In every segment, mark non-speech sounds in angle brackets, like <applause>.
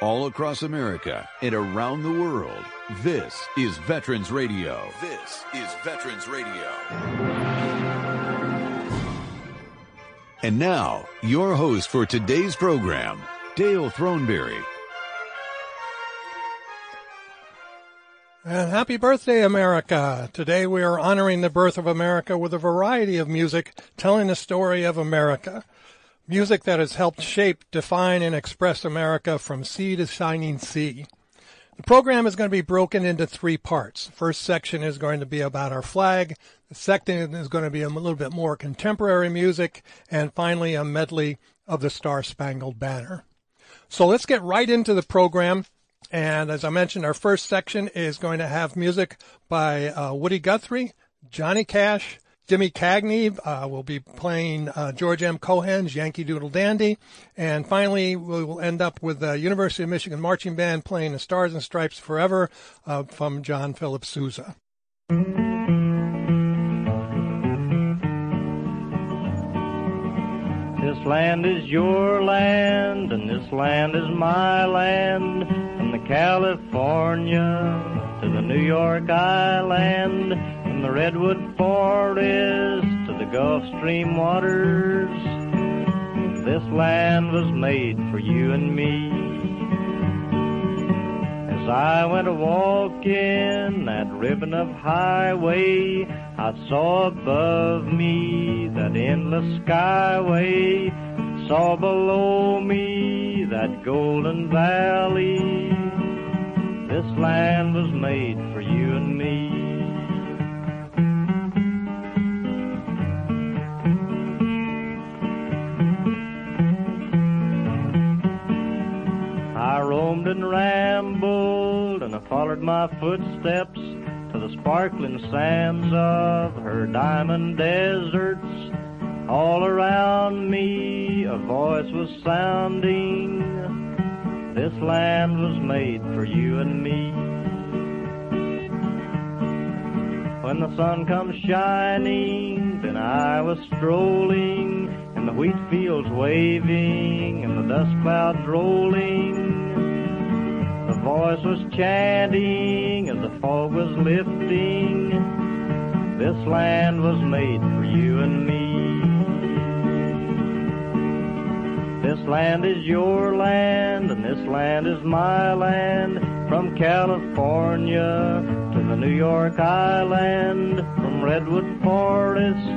all across America and around the world. This is Veterans Radio. This is Veterans Radio. And now, your host for today's program, Dale Throneberry. And happy birthday, America! Today we are honoring the birth of America with a variety of music telling the story of America. Music that has helped shape, define, and express America from sea to shining sea. The program is going to be broken into three parts. First section is going to be about our flag. The second is going to be a little bit more contemporary music. And finally, a medley of the Star Spangled Banner. So let's get right into the program. And as I mentioned, our first section is going to have music by uh, Woody Guthrie, Johnny Cash, Jimmy Cagney uh, will be playing uh, George M. Cohan's Yankee Doodle Dandy. And finally, we will end up with the University of Michigan Marching Band playing the Stars and Stripes Forever uh, from John Philip Sousa. This land is your land, and this land is my land. From the California to the New York Island, from the Redwood Forest to the Gulf Stream waters. This land was made for you and me. As I went a walking that ribbon of highway, I saw above me that endless skyway, saw below me that golden valley. This land was made for you and me. Followed my footsteps to the sparkling sands of her diamond deserts. All around me a voice was sounding. This land was made for you and me. When the sun comes shining, then I was strolling, and the wheat fields waving, and the dust clouds rolling. Voice was chanting as the fog was lifting. This land was made for you and me. This land is your land, and this land is my land. From California to the New York Island, from Redwood Forest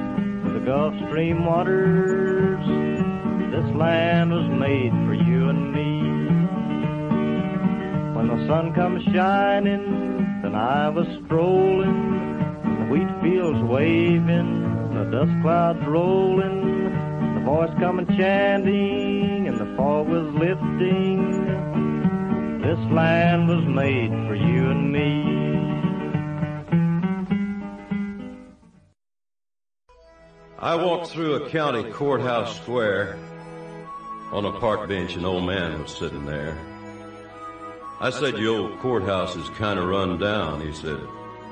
to the Gulf Stream waters. This land was made for the sun comes shining, then I was strolling, the wheat fields waving, the dust clouds rolling, the voice coming chanting, and the fog was lifting. This land was made for you and me. I walked through a county courthouse square. On a park bench, an old man was sitting there. I said, Your old courthouse is kind of run down. He said,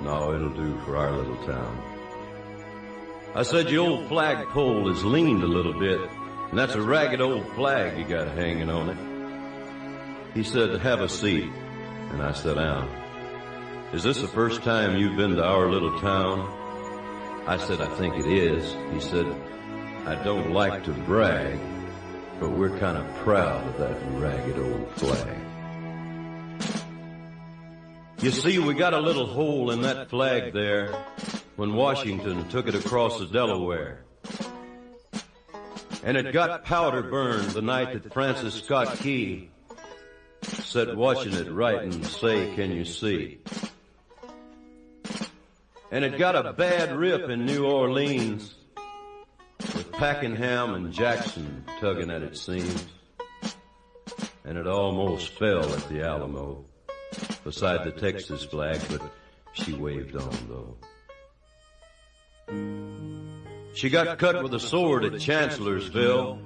No, it'll do for our little town. I said, Your old flagpole is leaned a little bit, and that's a ragged old flag you got hanging on it. He said, Have a seat. And I sat down. Is this the first time you've been to our little town? I said, I think it is. He said, I don't like to brag, but we're kind of proud of that ragged old flag. You see, we got a little hole in that flag there when Washington took it across the Delaware. And it got powder burned the night that Francis Scott Key sat watching it right and say, can you see? And it got a bad rip in New Orleans with Pakenham and Jackson tugging at its seams. And it almost fell at the Alamo beside the Texas flag, but she waved on though. She got cut with a sword at Chancellorsville,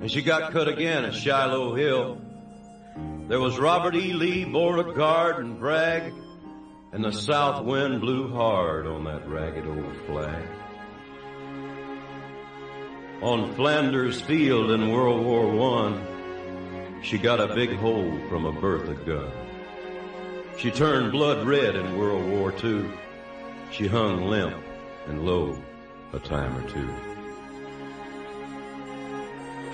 and she got cut again at Shiloh Hill. There was Robert E. Lee, Beauregard, and Bragg, and the south wind blew hard on that ragged old flag. On Flanders Field in World War One, She got a big hole from a Bertha gun. She turned blood red in World War II. She hung limp and low a time or two.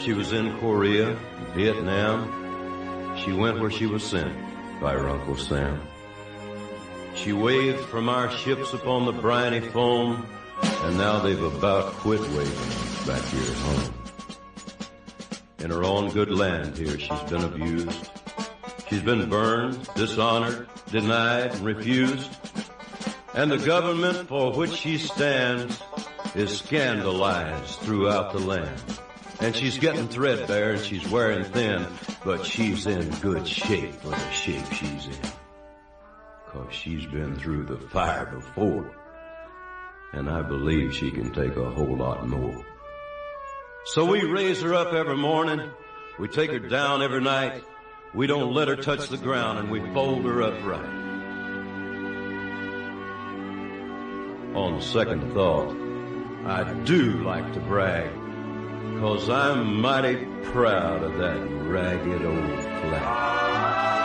She was in Korea, Vietnam. She went where she was sent by her Uncle Sam. She waved from our ships upon the briny foam, and now they've about quit waving back here at home. In her own good land here, she's been abused. She's been burned, dishonored, denied, and refused. And the government for which she stands is scandalized throughout the land. And she's getting threadbare and she's wearing thin, but she's in good shape for the shape she's in. Cause she's been through the fire before. And I believe she can take a whole lot more. So we raise her up every morning. We take her down every night. We don't let her touch the ground and we fold her upright. On second thought, I do like to brag Cause I'm mighty proud of that ragged old flag.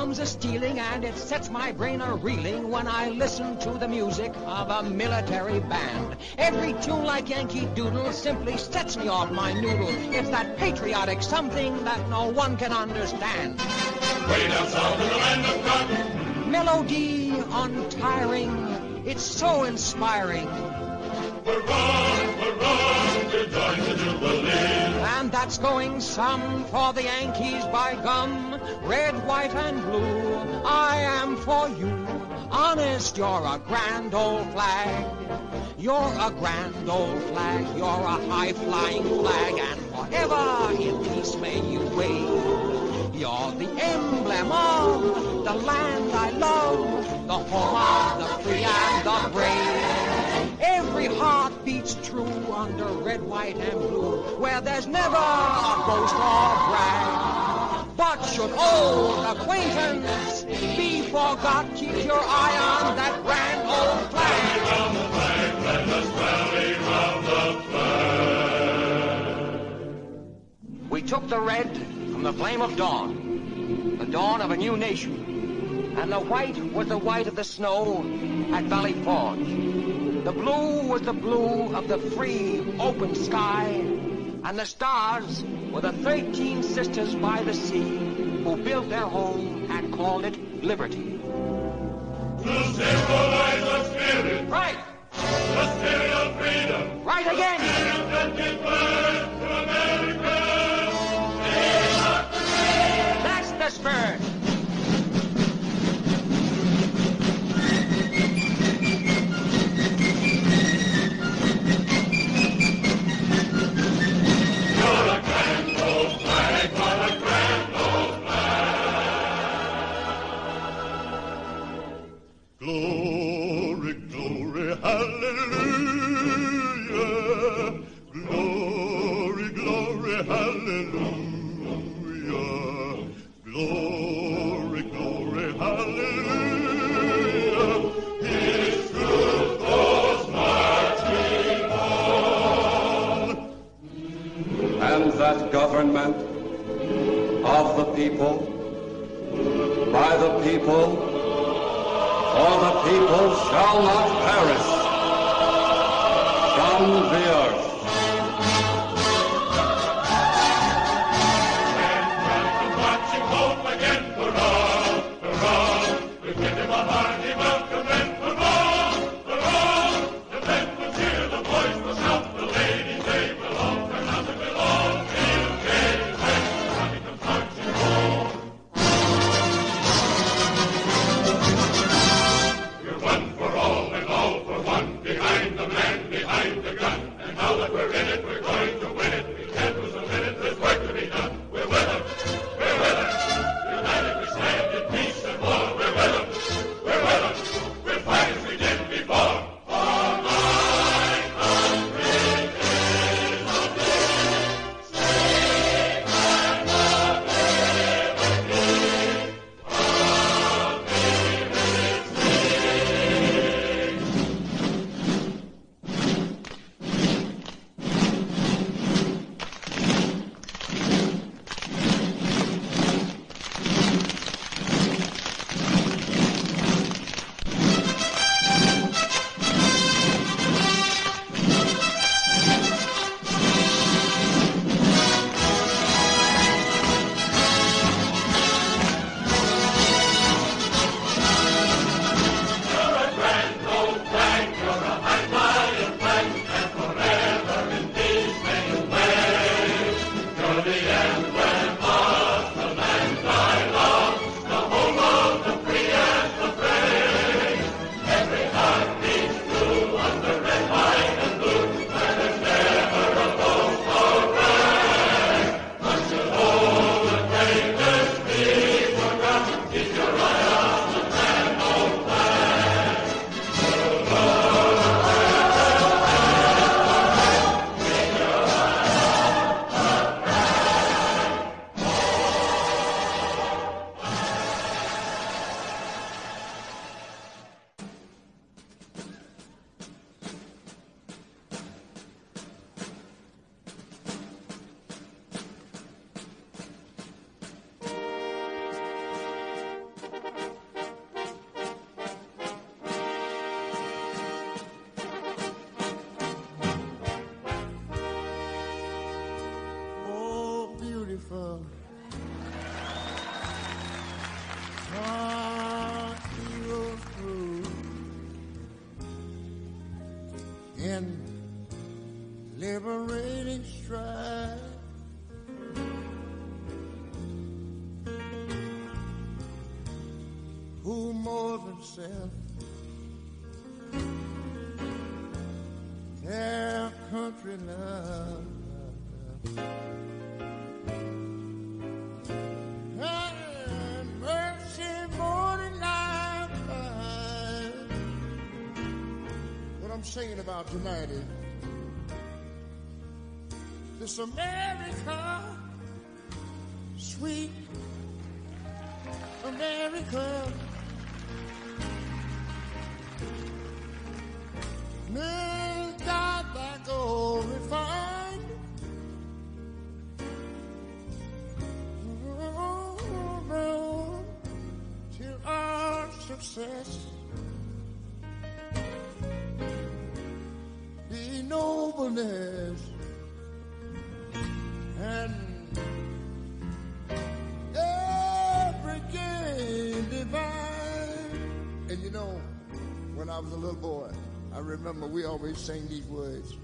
Comes a stealing and it sets my brain a reeling when I listen to the music of a military band. Every tune like Yankee Doodle simply sets me off my noodle. It's that patriotic something that no one can understand. Way down south in the land of cotton, Melody untiring, it's so inspiring. We're we're we're Jubilee. And that's going some for the Yankees by gum. Red, white, and blue, I am for you. Honest, you're a grand old flag. You're a grand old flag. You're a high-flying flag. And forever in peace may you wave. You're the emblem of the land I love. The home of the free and the brave. Every heart beats true under red, white, and blue, where there's never a boast or brag. But should old acquaintance be forgot, keep your eye on that grand old flag. We took the red from the flame of dawn, the dawn of a new nation. And the white was the white of the snow at Valley Forge. The blue was the blue of the free, open sky. And the stars were the 13 sisters by the sea who built their home and called it liberty. To symbolize the spirit, Right! the spirit of freedom. Right again! And give to America. That's the spirit! In liberating strife. Who more than self? Their country love. Singing about tonight is this America, sweet America. Little boy, I remember we always sang these words.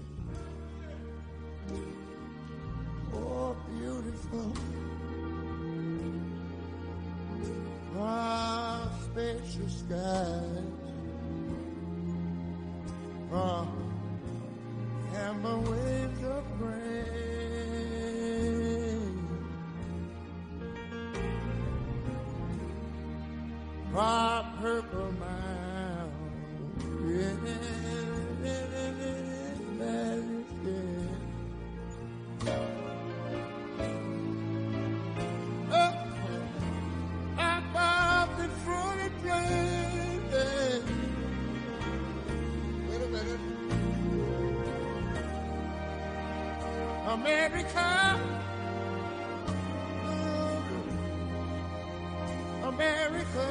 America, America.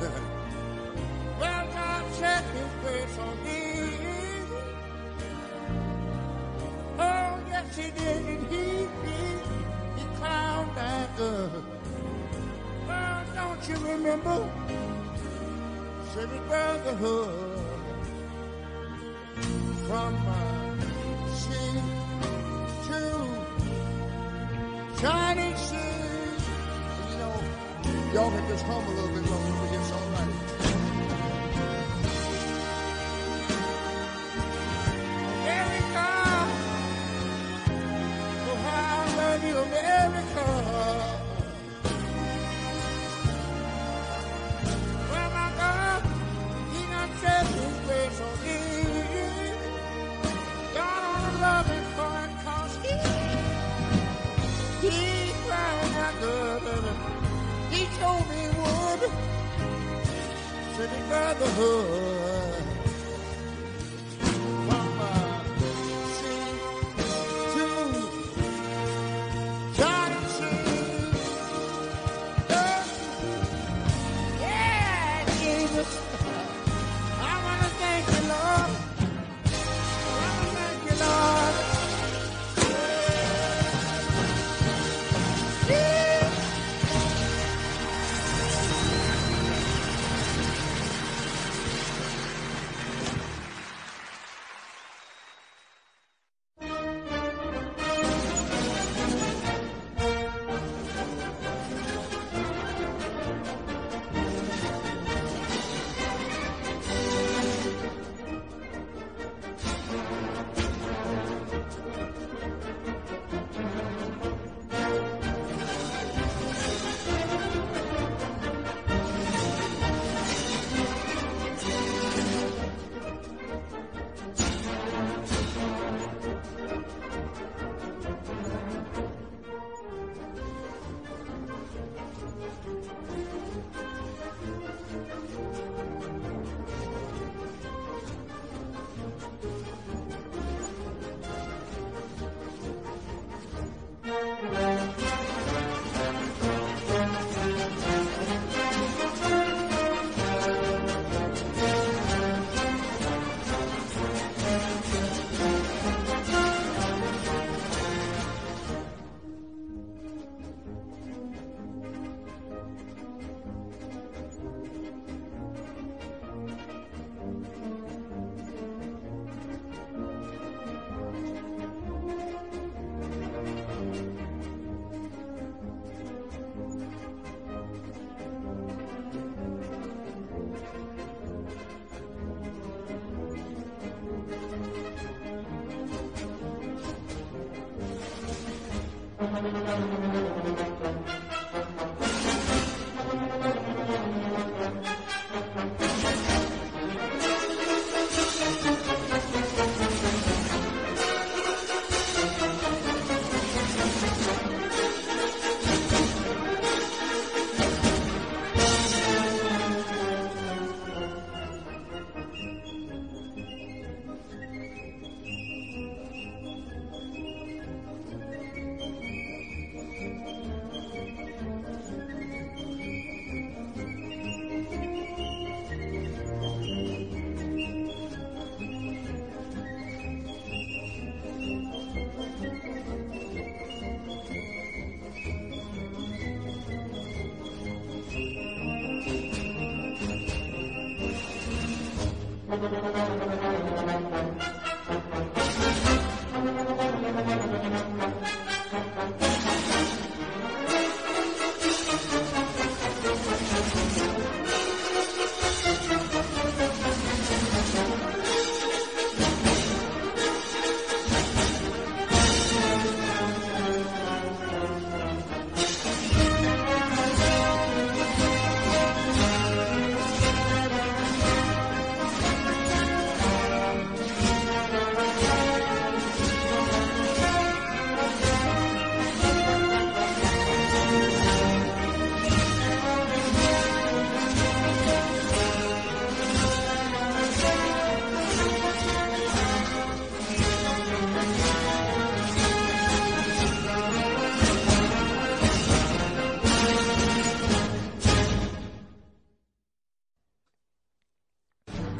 <laughs> well, God set His grace on me. Oh, yes, He did, and He did. He crowned that good. Well, oh, don't you remember? Civic Brotherhood sea. And you know, y'all can just hum a little bit longer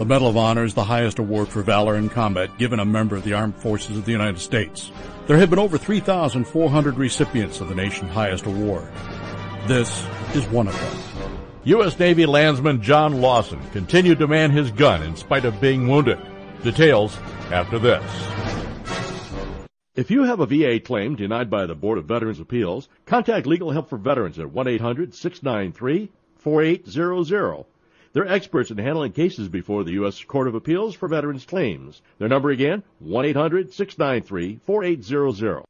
The Medal of Honor is the highest award for valor in combat given a member of the Armed Forces of the United States. There have been over 3,400 recipients of the nation's highest award. This is one of them. U.S. Navy Landsman John Lawson continued to man his gun in spite of being wounded. Details after this. If you have a VA claim denied by the Board of Veterans Appeals, contact Legal Help for Veterans at 1-800-693-4800. They're experts in handling cases before the U.S. Court of Appeals for Veterans Claims. Their number again, 1-800-693-4800.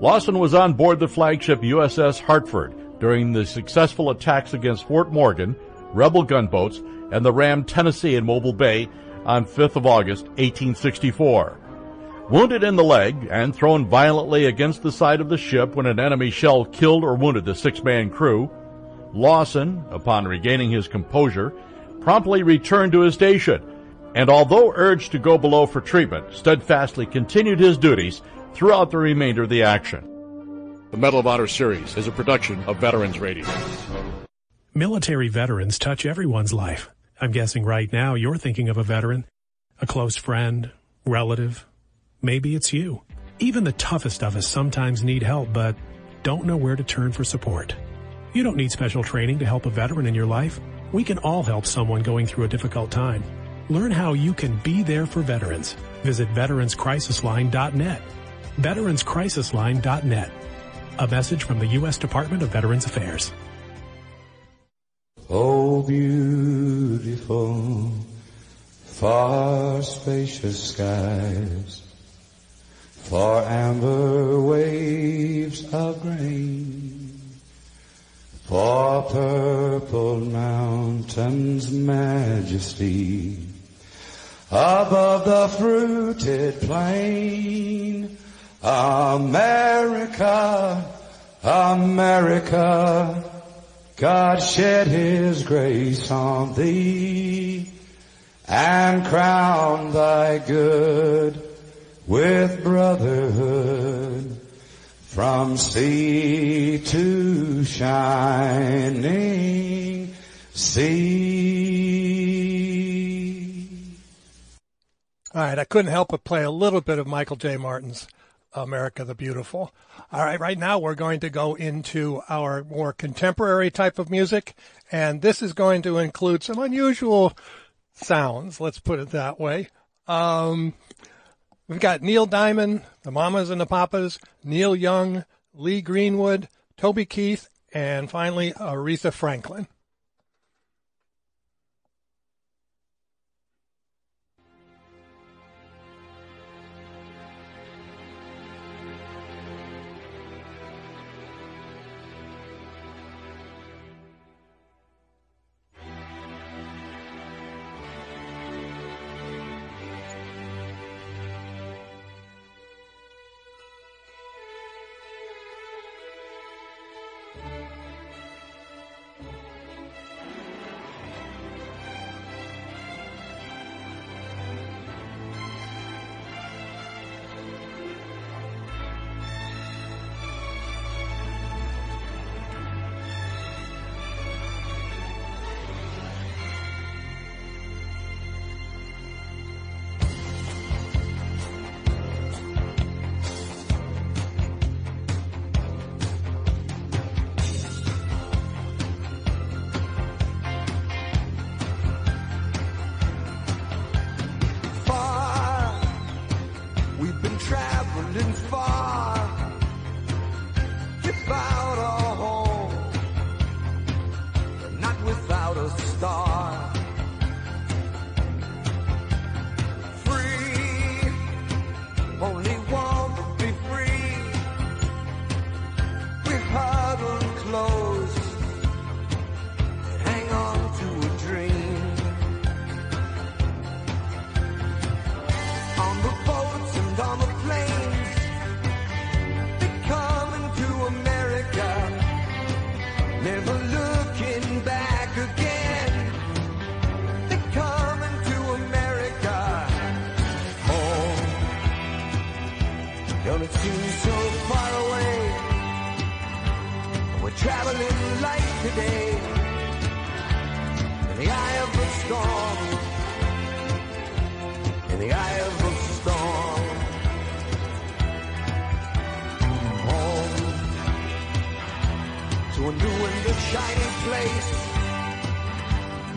Lawson was on board the flagship USS Hartford during the successful attacks against Fort Morgan, rebel gunboats, and the ram Tennessee in Mobile Bay on 5th of August, 1864. Wounded in the leg and thrown violently against the side of the ship when an enemy shell killed or wounded the six-man crew, Lawson, upon regaining his composure, promptly returned to his station, and although urged to go below for treatment, steadfastly continued his duties throughout the remainder of the action. The Medal of Honor series is a production of Veterans Radio. Military veterans touch everyone's life. I'm guessing right now you're thinking of a veteran, a close friend, relative. Maybe it's you. Even the toughest of us sometimes need help, but don't know where to turn for support. You don't need special training to help a veteran in your life. We can all help someone going through a difficult time. Learn how you can be there for veterans. Visit veteranscrisisline.net. Veteranscrisisline.net. A message from the U.S. Department of Veterans Affairs. Oh, beautiful, far spacious skies, far amber waves of grain, for purple mountains majesty, above the fruited plain, America, America, God shed his grace on thee and crown thy good with brotherhood from sea to shining sea. All right, I couldn't help but play a little bit of Michael J. Martin's America the Beautiful. All right, right now we're going to go into our more contemporary type of music, and this is going to include some unusual sounds, let's put it that way. Um, we've got Neil Diamond, the Mamas and the Papas, Neil Young, Lee Greenwood, Toby Keith, and finally Aretha Franklin.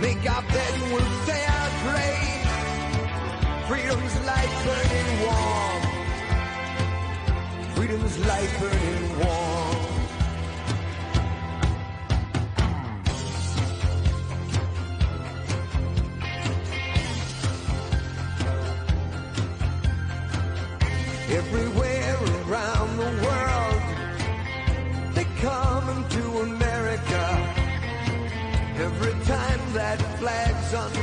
Make up that will say I pray. Freedom's light burning warm. Freedom's light burning warm. sun.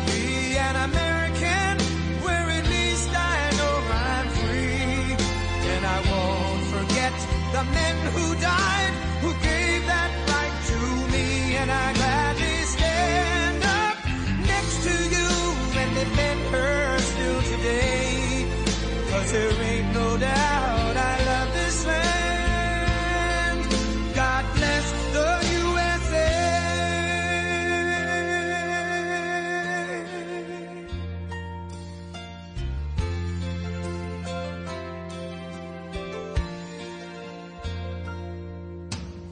the men who died, who gave that right to me. And I gladly stand up next to you and defend her still today. Cause there ain't no doubt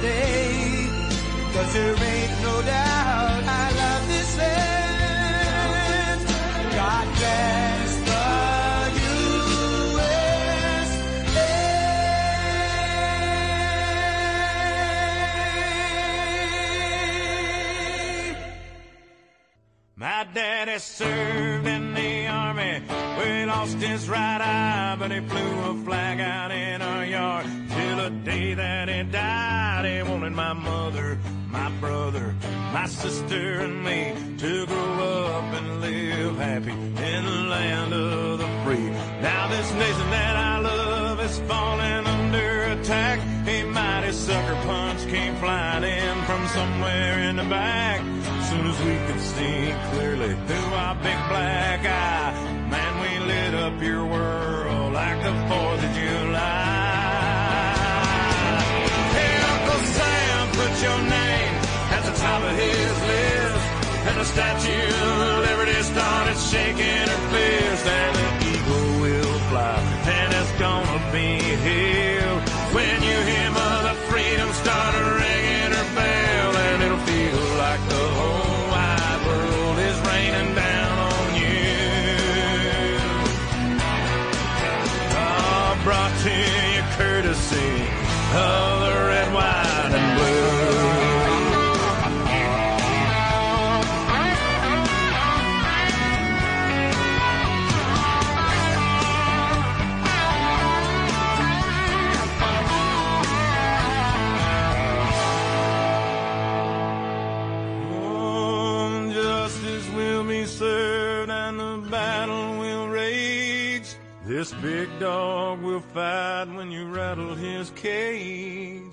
Today. Cause there ain't no doubt I love this land. God bless the USA. My daddy served in the army. We lost his right eye, but he flew a flag out in our yard. The day that he died, he wanted my mother, my brother, my sister, and me to grow up and live happy in the land of the free. Now this nation that I love is falling under attack. A mighty sucker punch came flying in from somewhere in the back. Soon as we could see clearly through our big black eye, man, we lit up your world like the 4th Statue dog will fight when you rattle his cage.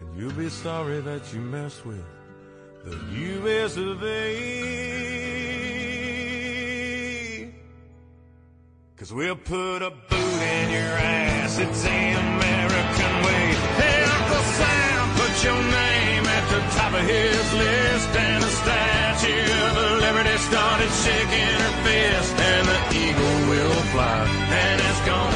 And you'll be sorry that you mess with the U.S. of A. Cause we'll put a boot in your ass. It's the American way. Hey, Uncle Sam, put your name at the top of his list. And the Statue of Liberty started shaking her fist. And the eagle will fly. And it's gonna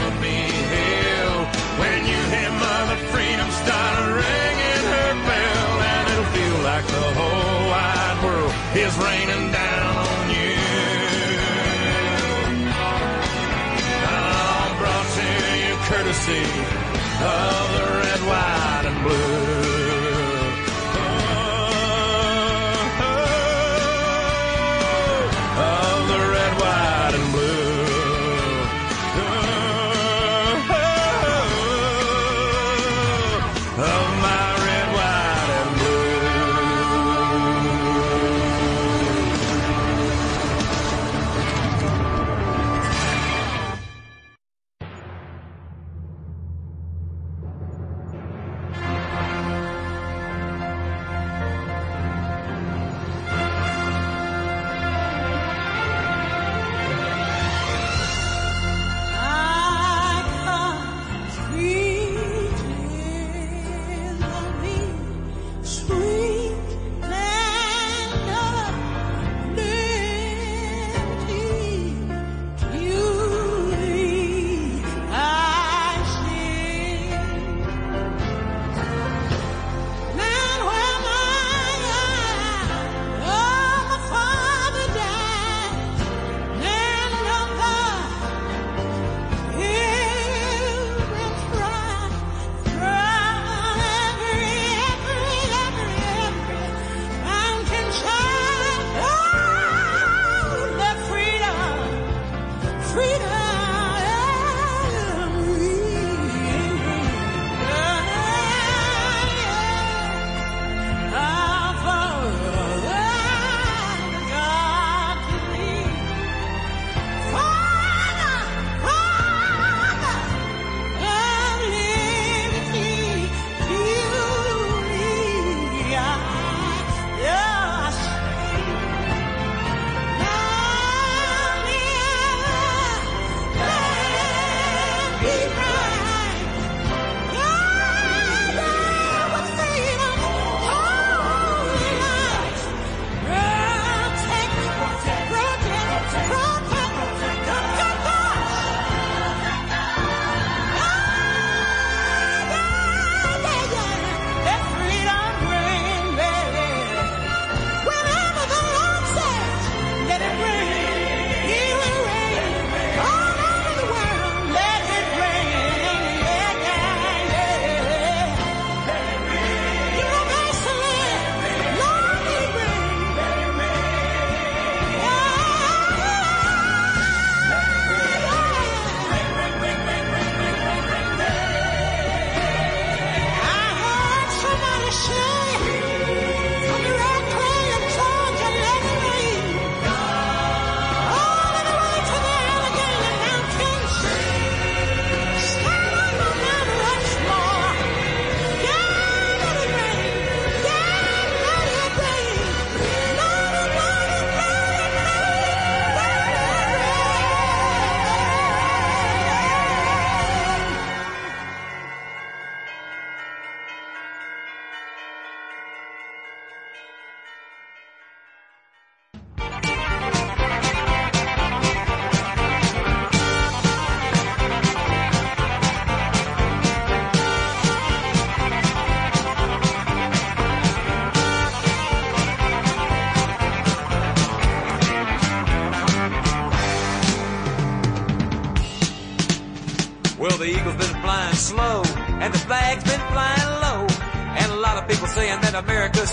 is raining down on you. All brought to you courtesy of the red, white,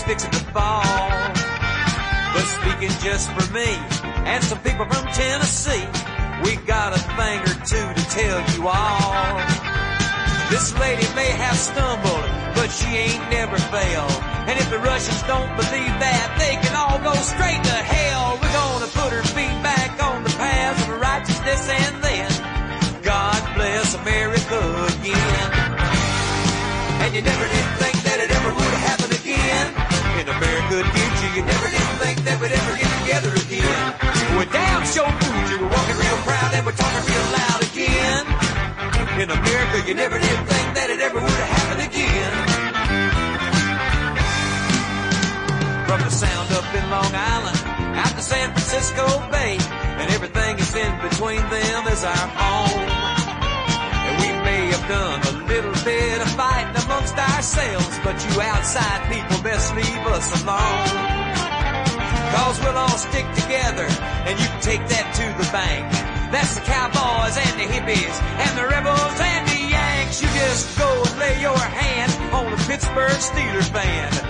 fixing to fall. But speaking just for me, and some people from Tennessee, we got a thing or two to tell you all. This lady may have stumbled, but she ain't never failed. And if the Russians don't believe that, they can all go straight to hell. We're gonna put her feet back on the paths of righteousness and then God bless America again. And you never did think that it ever would In America, did you? Never did think that we'd ever get together again. We're down show food, you were walking real proud and we're talking real loud again. In America, you never did think that it ever would happen again. From the sound up in Long Island, out to San Francisco Bay, and everything is in between them is our home. Done a little bit of fighting amongst ourselves, but you outside people best leave us alone. Cause we'll all stick together and you can take that to the bank. That's the cowboys and the hippies and the rebels and the Yanks. You just go and lay your hand on the Pittsburgh Steelers fan.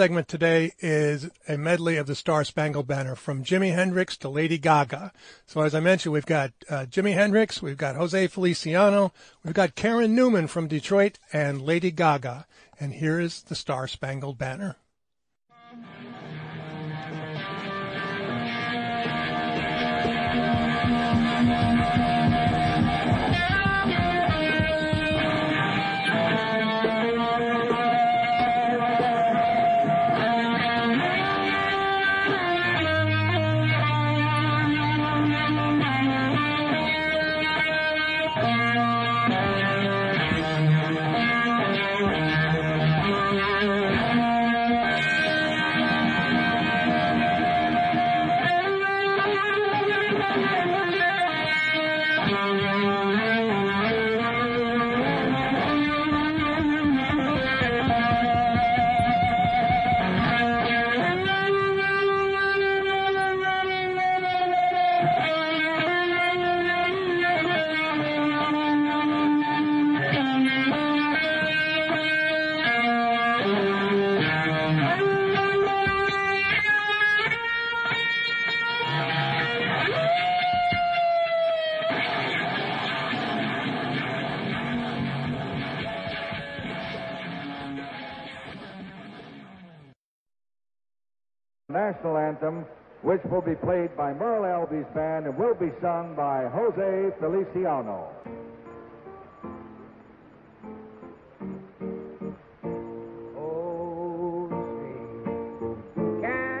Segment today is a medley of the Star Spangled Banner from Jimi Hendrix to Lady Gaga. So as I mentioned, we've got uh, Jimi Hendrix, we've got Jose Feliciano, we've got Karen Newman from Detroit, and Lady Gaga. And here is the Star Spangled Banner. Played by Merle Alvey's band and will be sung by Jose Feliciano. Can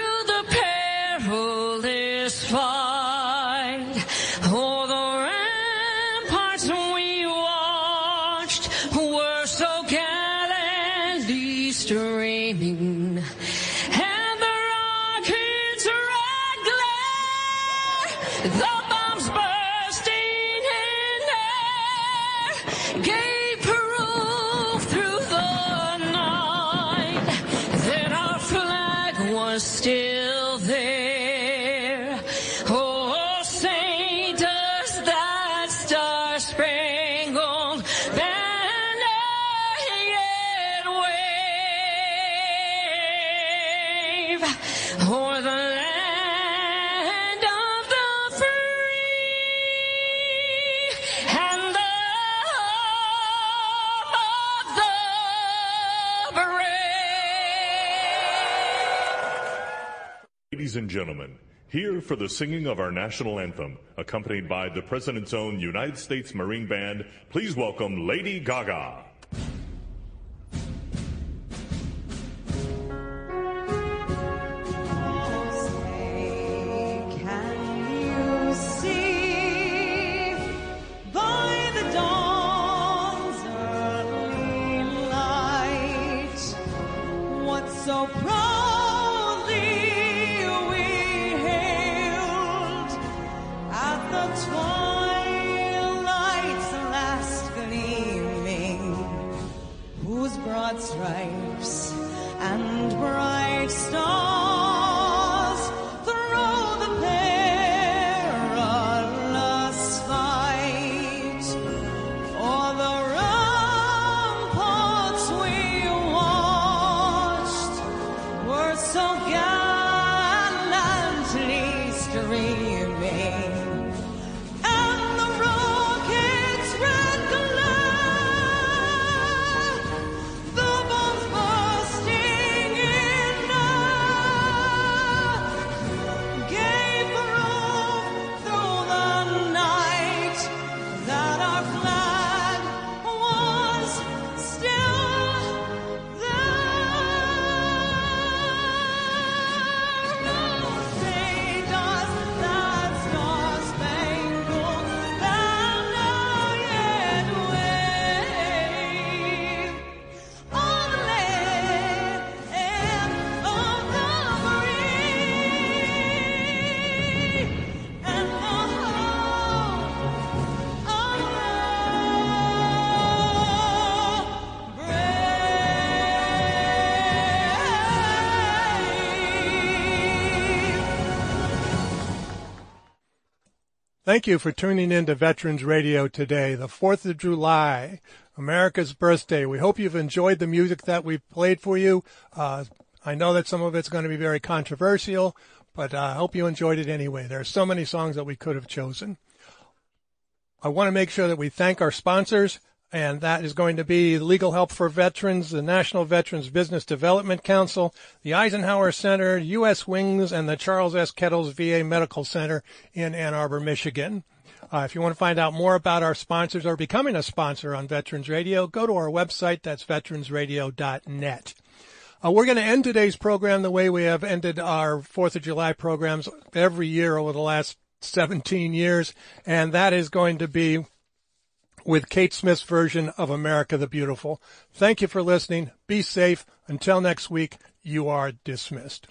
Ladies and gentlemen, here for the singing of our national anthem, accompanied by the President's own United States Marine Band, please welcome Lady Gaga. Thank you for tuning in to Veterans Radio today, the 4th of July, America's birthday. We hope you've enjoyed the music that we've played for you. Uh, I know that some of it's going to be very controversial, but uh, I hope you enjoyed it anyway. There are so many songs that we could have chosen. I want to make sure that we thank our sponsors, and that is going to be Legal Help for Veterans, the National Veterans Business Development Council, the Eisenhower Center, U.S. Wings, and the Charles S. Kettles VA Medical Center in Ann Arbor, Michigan. Uh, if you want to find out more about our sponsors or becoming a sponsor on Veterans Radio, go to our website. That's veteransradio.net. Uh, we're going to end today's program the way we have ended our 4th of July programs every year over the last 17 years, and that is going to be with Kate Smith's version of America the Beautiful. Thank you for listening. Be safe. Until next week, you are dismissed.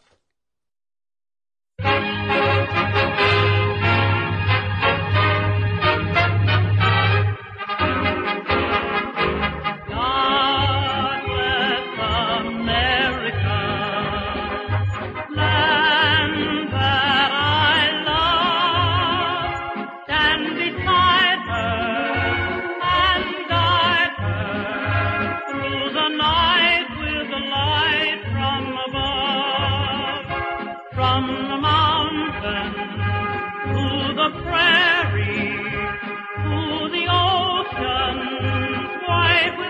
live